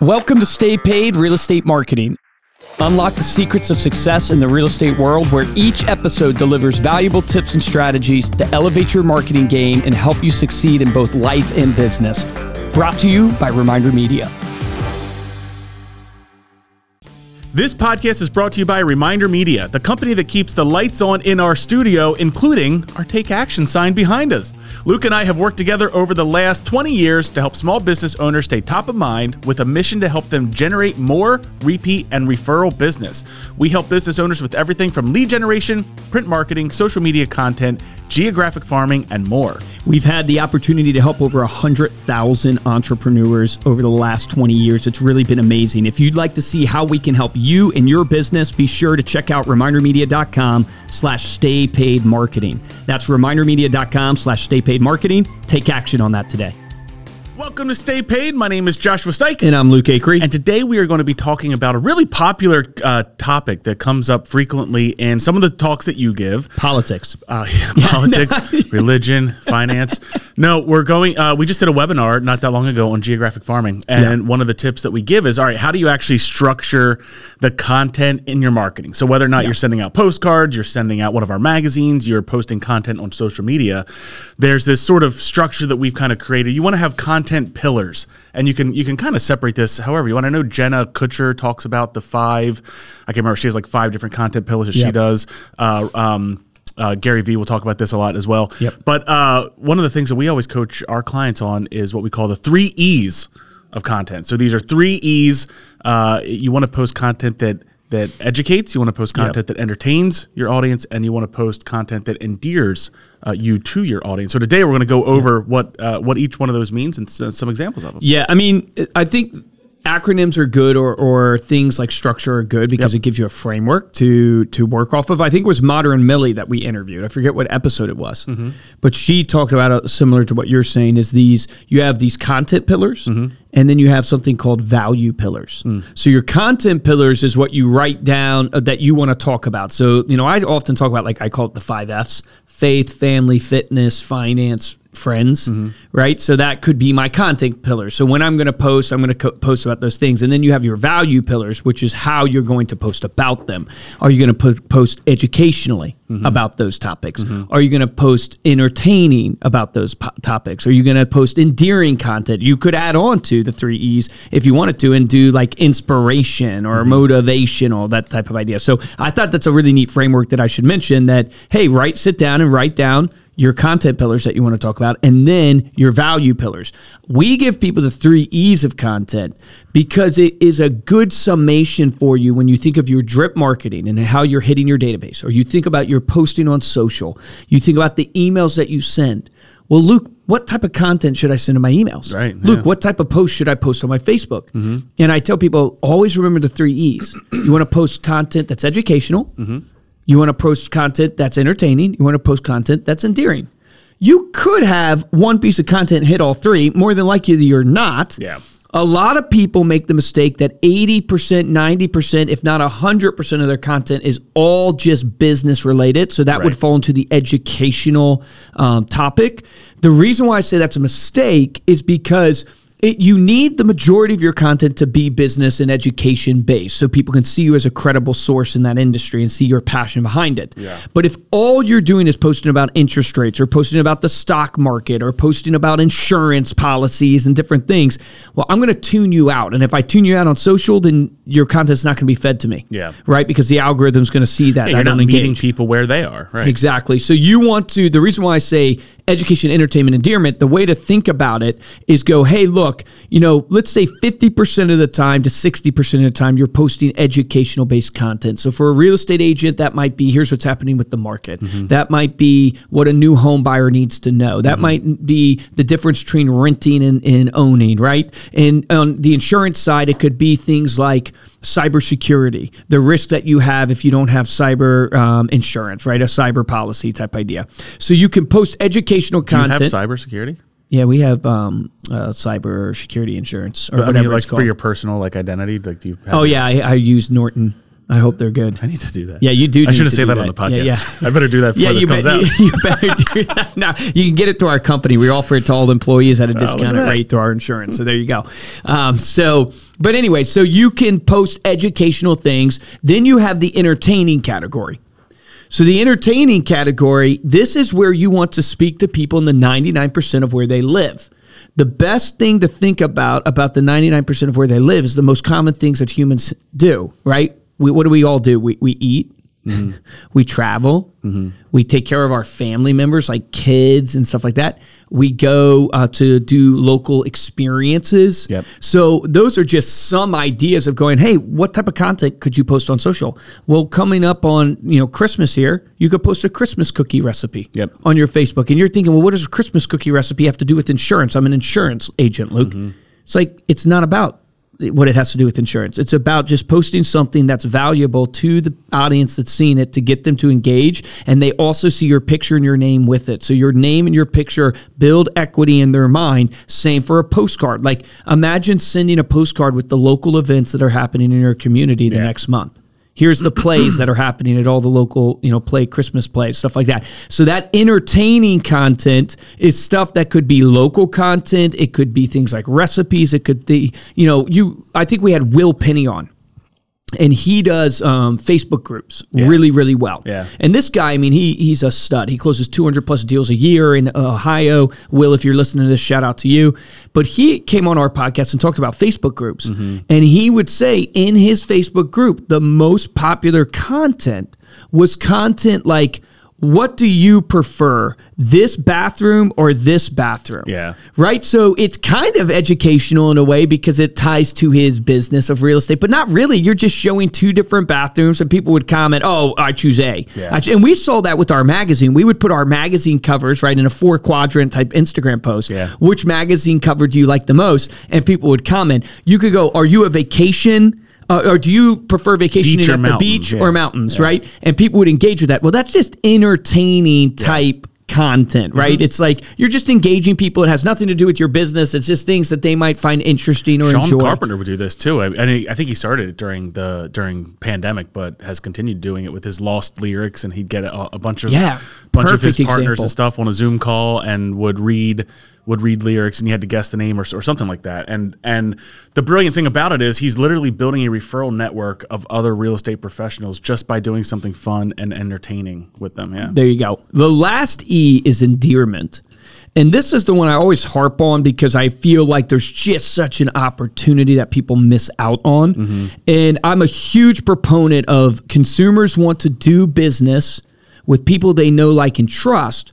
Welcome to Stay Paid Real Estate Marketing. Unlock the secrets of success in the real estate world where each episode delivers valuable tips and strategies to elevate your marketing game and help you succeed in both life and business. Brought to you by Reminder Media. This podcast is brought to you by Reminder Media, the company that keeps the lights on in our studio, including our Take Action sign behind us. Luke and I have worked together over the last 20 years to help small business owners stay top of mind with a mission to help them generate more repeat and referral business. We help business owners with everything from lead generation, print marketing, social media content, geographic farming, and more. We've had the opportunity to help over 100,000 entrepreneurs over the last 20 years. It's really been amazing. If you'd like to see how we can help you and your business, be sure to check out remindermedia.com slash stay paid marketing. That's remindermedia.com slash stay paid marketing. Take action on that today. Welcome to Stay Paid. My name is Joshua Stike. And I'm Luke Acree. And today we are going to be talking about a really popular uh, topic that comes up frequently in some of the talks that you give politics. Uh, politics, religion, finance. No, we're going, uh, we just did a webinar not that long ago on geographic farming. And yeah. one of the tips that we give is all right, how do you actually structure the content in your marketing? So whether or not yeah. you're sending out postcards, you're sending out one of our magazines, you're posting content on social media, there's this sort of structure that we've kind of created. You want to have content content pillars, and you can you can kind of separate this however you want. I know Jenna Kutcher talks about the five. I can't remember. She has like five different content pillars that yep. she does. Uh, um, uh, Gary Vee will talk about this a lot as well. Yep. But uh, one of the things that we always coach our clients on is what we call the three E's of content. So these are three E's. Uh, you want to post content that that educates, you want to post content yep. that entertains your audience, and you want to post content that endears uh, you to your audience. So today we're going to go over what uh, what each one of those means and s- some examples of them. Yeah, I mean, I think acronyms are good or, or things like structure are good because yep. it gives you a framework to to work off of. I think it was Modern Millie that we interviewed. I forget what episode it was, mm-hmm. but she talked about it similar to what you're saying is these you have these content pillars mm-hmm. And then you have something called value pillars. Mm. So your content pillars is what you write down uh, that you want to talk about. So, you know, I often talk about like I call it the 5 Fs, faith, family, fitness, finance, friends, mm-hmm. right? So that could be my content pillar. So when I'm going to post, I'm going to co- post about those things. And then you have your value pillars, which is how you're going to post about them. Are you going to po- post educationally mm-hmm. about those topics? Mm-hmm. Are you going to post entertaining about those po- topics? Are you going to post endearing content? You could add on to the three E's if you wanted to and do like inspiration or mm-hmm. motivational, that type of idea. So I thought that's a really neat framework that I should mention that, hey, write, sit down and write down your content pillars that you want to talk about, and then your value pillars. We give people the three E's of content because it is a good summation for you when you think of your drip marketing and how you're hitting your database, or you think about your posting on social, you think about the emails that you send. Well, Luke, what type of content should I send to my emails? Right. Luke, what type of post should I post on my Facebook? Mm-hmm. And I tell people always remember the three E's. you want to post content that's educational. Mm-hmm you want to post content that's entertaining. You want to post content that's endearing. You could have one piece of content hit all three. More than likely, you're not. Yeah. A lot of people make the mistake that 80%, 90%, if not 100% of their content is all just business related. So that right. would fall into the educational um, topic. The reason why I say that's a mistake is because it, you need the majority of your content to be business and education based so people can see you as a credible source in that industry and see your passion behind it. Yeah. But if all you're doing is posting about interest rates or posting about the stock market or posting about insurance policies and different things, well, I'm going to tune you out. And if I tune you out on social, then your content's not going to be fed to me. Yeah. Right? Because the algorithm's going to see that. Hey, you're not meeting people where they are. Right. Exactly. So you want to, the reason why I say education, entertainment, endearment, the way to think about it is go, hey, look, you know, let's say 50% of the time to 60% of the time you're posting educational based content. So for a real estate agent, that might be here's what's happening with the market. Mm-hmm. That might be what a new home buyer needs to know. That mm-hmm. might be the difference between renting and, and owning, right? And on the insurance side, it could be things like, cybersecurity, the risk that you have if you don't have cyber um, insurance, right? A cyber policy type idea. So you can post educational content. Do you have cybersecurity? Yeah, we have um, uh, cyber security insurance or but, whatever. I mean, like for your personal like identity, like do you? oh yeah, I, I use Norton. I hope they're good. I need to do that. Yeah, you do. I shouldn't to say that, on the podcast. Yeah, yeah. I better do that before Yeah, this you, comes bet- out. you, better do that. Now you can get it to our company. We offer it to all employees at a discounted that. rate through our insurance. So there you go. Um, so, but anyway, so you can post educational things. Then you have the entertaining category. So the entertaining category, this is where you want to speak to people in the 99% of where they live. The best thing to think about about the 99% of where they live is the most common things that humans do, right? We, what do we all do? We, we eat, mm-hmm. we travel, mm-hmm. we take care of our family members like kids and stuff like that. We go uh, to do local experiences. Yep. So those are just some ideas of going, hey, what type of content could you post on social? Well, coming up on you know Christmas here, you could post a Christmas cookie recipe Yep. on your Facebook, and you're thinking, well, what does a Christmas cookie recipe have to do with insurance? I'm an insurance agent, Luke. Mm-hmm. It's like it's not about what it has to do with insurance. It's about just posting something that's valuable to the audience that's seen it to get them to engage. And they also see your picture and your name with it. So your name and your picture build equity in their mind. Same for a postcard. Like imagine sending a postcard with the local events that are happening in your community the Yeah. next month. Here's the plays that are happening at all the local, you know, play Christmas plays, stuff like that. So that entertaining content is stuff that could be local content. It could be things like recipes. It could be, you know, you. I think we had Will Penny on, and he does um, Facebook groups really, really well. Yeah. And this guy, I mean, he he's a stud. He closes 200 plus deals a year in Ohio. Will, if you're listening to this, shout out to you. But he came on our podcast and talked about Facebook groups. And he would say in his Facebook group, the most popular content was content like, what do you prefer, this bathroom or this bathroom? Yeah. Right. So it's kind of educational in a way because it ties to his business of real estate, but not really. You're just showing two different bathrooms, and people would comment, "Oh, I choose A." Yeah. I ch- and we saw that with our magazine. We would put our magazine covers right in a four quadrant type Instagram post. Yeah. Which magazine cover do you like the most? And people would comment. You could go, "Are you a vacation?" Uh, or do you prefer vacationing at the mountains, beach yeah. or mountains, right? And people would engage with that. Well, that's just entertaining type content, right? Mm-hmm. It's like you're just engaging people. It has nothing to do with your business. It's just things that they might find interesting or Sean enjoy. Carpenter would do this too. I, and he, I think he started it during the during pandemic, but has continued doing it with his lost lyrics. And he'd get a, a bunch of Yeah, bunch of his partners example. and stuff on a Zoom call, and would read would read lyrics, and you had to guess the name or, or something like that. And and the brilliant thing about it is he's literally building a referral network of other real estate professionals just by doing something fun and entertaining with them. Yeah. There you go. The last E is endearment. And this is the one I always harp on because I feel like there's just such an opportunity that people miss out on. Mm-hmm. And I'm a huge proponent of consumers want to do business with people they know, like, and trust,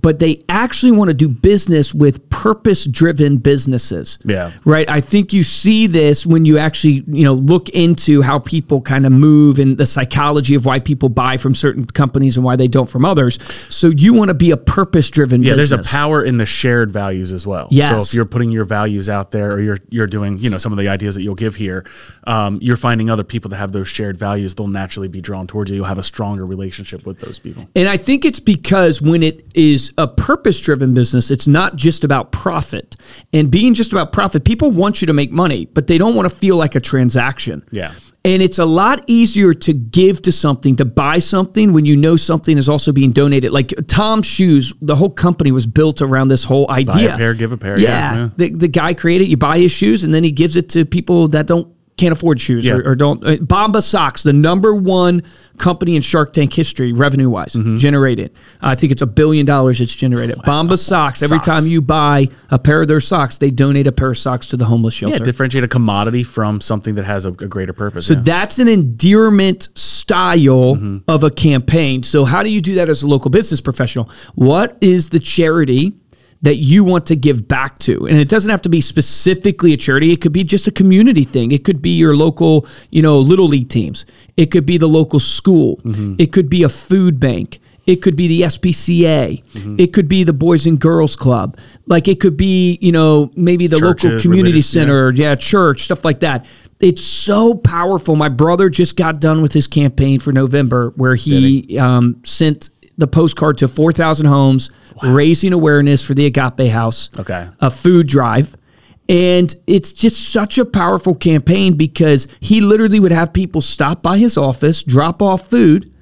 but they actually want to do business with purpose driven businesses. Yeah. Right. I think you see this when you actually, you know, look into how people kind of move and the psychology of why people buy from certain companies and why they don't from others. So you want to be a purpose driven Yeah, business. there's a power in the shared values as well. Yes. So if you're putting your values out there, or you're you're doing, you know, some of the ideas that you'll give here, um, you're finding other people that have those shared values. They'll naturally be drawn towards you. You'll have a stronger relationship with those people. And I think it's because when it is a purpose driven business, it's not just about profit. And being just about profit, people want you to make money, but they don't want to feel like a transaction. Yeah. And it's a lot easier to give to something, to buy something when you know something is also being donated. Like Tom's Shoes, the whole company was built around this whole idea. Buy a pair, give a pair. Yeah. Yeah, yeah. The, the guy created, you buy his shoes and then he gives it to people that don't can't afford shoes Yeah. or, or don't. Uh, Bombas Socks, the number one company in Shark Tank history, revenue wise, Mm-hmm. generated. I think it's a billion dollars it's generated. Bombas Socks, every Socks. time you buy a pair of their socks, they donate a pair of socks to the homeless shelter. Yeah, differentiate a commodity from something that has a, a greater purpose. So yeah. that's an endearment style Mm-hmm. of a campaign. So how do you do that as a local business professional? What is the charity that you want to give back to? And it doesn't have to be specifically a charity. It could be just a community thing. It could be your local, you know, little league teams. It could be the local school. Mm-hmm. It could be a food bank. It could be the SPCA. Mm-hmm. It could be the Boys and Girls Club. Like it could be, you know, maybe the local community yeah. center or yeah, church, stuff like that. It's so powerful. My brother just got done with his campaign for November where he um, sent the postcard to 4,000 homes, raising awareness for the Agape House, Okay. a food drive. And it's just such a powerful campaign because he literally would have people stop by his office, drop off food,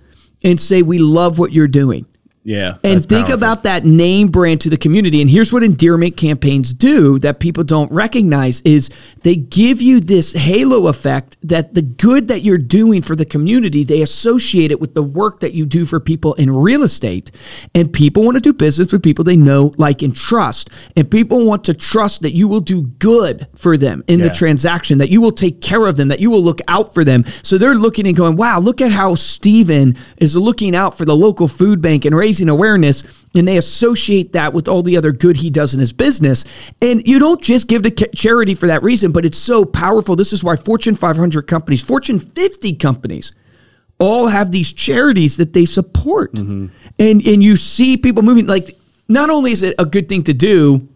and say, We love what you're doing. Yeah. And think powerful. about that name brand to the community. And here's what endearment campaigns do that people don't recognize is they give you this halo effect that the good that you're doing for the community, they associate it with the work that you do for people in real estate. And people want to do business with people they know, like, and trust. And people want to trust that you will do good for them in Yeah. the transaction, that you will take care of them, that you will look out for them. So they're looking and going, wow, look at how Steven is looking out for the local food bank and raising awareness. And they associate that with all the other good he does in his business. And you don't just give to charity for that reason, but it's so powerful. This is why Fortune 500 companies, Fortune 50 companies, all have these charities that they support. Mm-hmm. And and you see people moving like not only is it a good thing to do,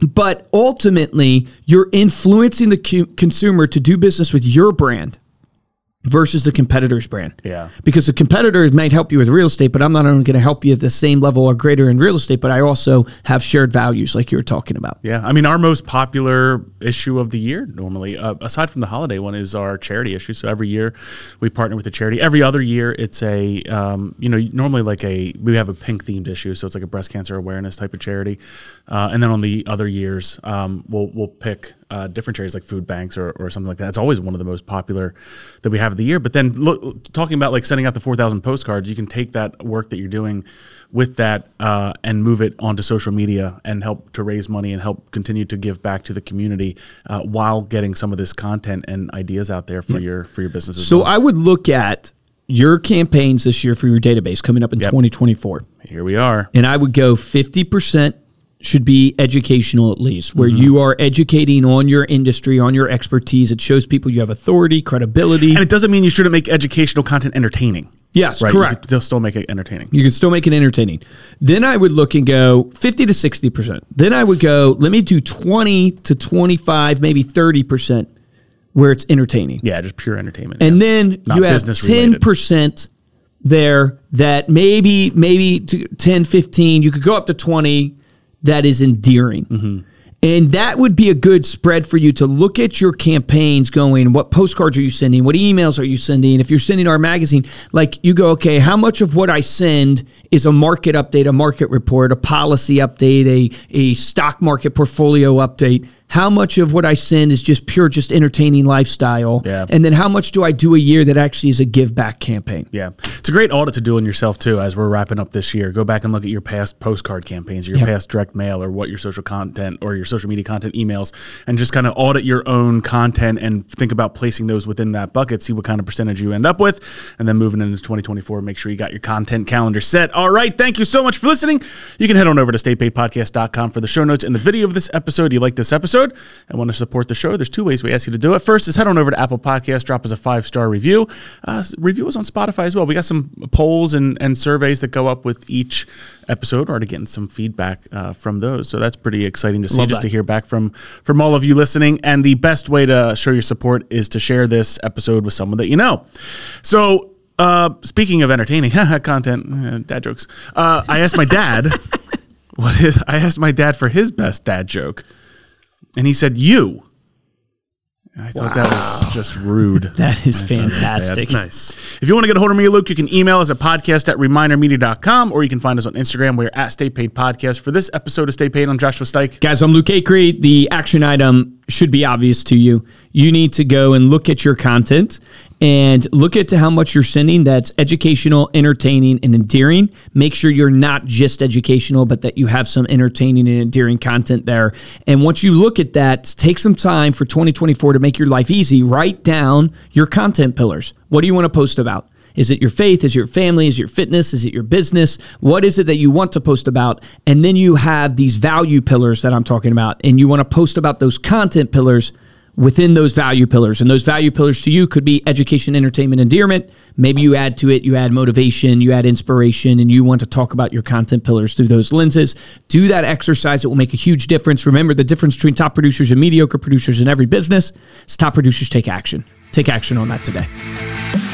but ultimately you're influencing the consumer to do business with your brand versus the competitor's brand. Yeah. Because the competitor might help you with real estate, but I'm not only going to help you at the same level or greater in real estate, but I also have shared values like you were talking about. Yeah, I mean, our most popular issue of the year normally, uh, aside from the holiday one, is our charity issue. So every year we partner with a charity. Every other year, it's a, um, you know, normally like a, we have a pink themed issue. So it's like a breast cancer awareness type of charity. Uh, and then on the other years, um, we'll, we'll pick uh, different charities like food banks or, or something like that. It's always one of the most popular that we have of the year. But then look, talking about like sending out the 4,000 postcards, you can take that work that you're doing with that uh, and move it onto social media and help to raise money and help continue to give back to the community uh, while getting some of this content and ideas out there for your for your business as So well. I would look at your campaigns this year for your database coming up in 2024. Here we are. and I would go 50% should be educational at least, where Mm-hmm. you are educating on your industry, on your expertise. It shows people you have authority, credibility. And it doesn't mean you shouldn't make educational content entertaining. yes, Right? correct. Can still, make it entertaining. You can still make it entertaining. Then I would look and go 50 to 60%. Then I would go, let me do 20 to 25, maybe 30% where it's entertaining. Yeah, just pure entertainment. And yeah. then Not you have 10% there that maybe, maybe to 10, 15, you could go up to 20 that is endearing. Mm-hmm. And that would be a good spread for you to look at your campaigns going, what postcards are you sending? What emails are you sending? If you're sending our magazine, like you go, okay, how much of what I send is a market update, a market report, a policy update, a, a stock market portfolio update? How much of what I send is just pure, just entertaining lifestyle? Yeah. And then how much do I do a year that actually is a give back campaign? Yeah, it's a great audit to do on yourself too. As we're wrapping up this year, go back and look at your past postcard campaigns, your past direct mail, or what your social content or your social media content emails, and just kind of audit your own content and think about placing those within that bucket. See what kind of percentage you end up with, and then moving into 2024, make sure you got your content calendar set. All right, thank you so much for listening. You can head on over to staypaidpodcast.com for the show notes and the video of this episode. You like this episode and want to support the show? There's two ways we ask you to do it. First is head on over to Apple Podcasts, drop us a five star review. Uh, review us on Spotify as well. We got some polls and, and surveys that go up with each episode. We're already getting some feedback uh, from those, so that's pretty exciting to see. Love just that. to hear back from from all of you listening. And the best way to show your support is to share this episode with someone that you know. So. Uh, speaking of entertaining content, uh, dad jokes. Uh, I asked my dad what is. I asked my dad for his best dad joke, and he said you. I thought that was just rude. That is fantastic. Nice. If you want to get a hold of me, Luke, you can email us at podcast at remindermedia.com or you can find us on Instagram. We're at Stay Paid Podcast. For this episode of Stay Paid, I'm Joshua Stike. Guys, I'm Luke Acree. The action item should be obvious to you. You need to go and look at your content and look at how much you're sending that's educational, entertaining, and endearing. Make sure you're not just educational, but that you have some entertaining and endearing content there. And once you look at that, take some time for 2024 to make your life easy. Write down your content pillars. What do you want to post about? Is it your faith? Is it your family? Is it your fitness? Is it your business? What is it that you want to post about? And then you have these value pillars that I'm talking about, and you want to post about those content pillars within those value pillars. And those value pillars to you could be education, entertainment, endearment. Maybe you add to it, you add motivation, you add inspiration, and you want to talk about your content pillars through those lenses. Do that exercise. It will make a huge difference. Remember the difference between top producers and mediocre producers in every business is top producers take action. Take action on that today.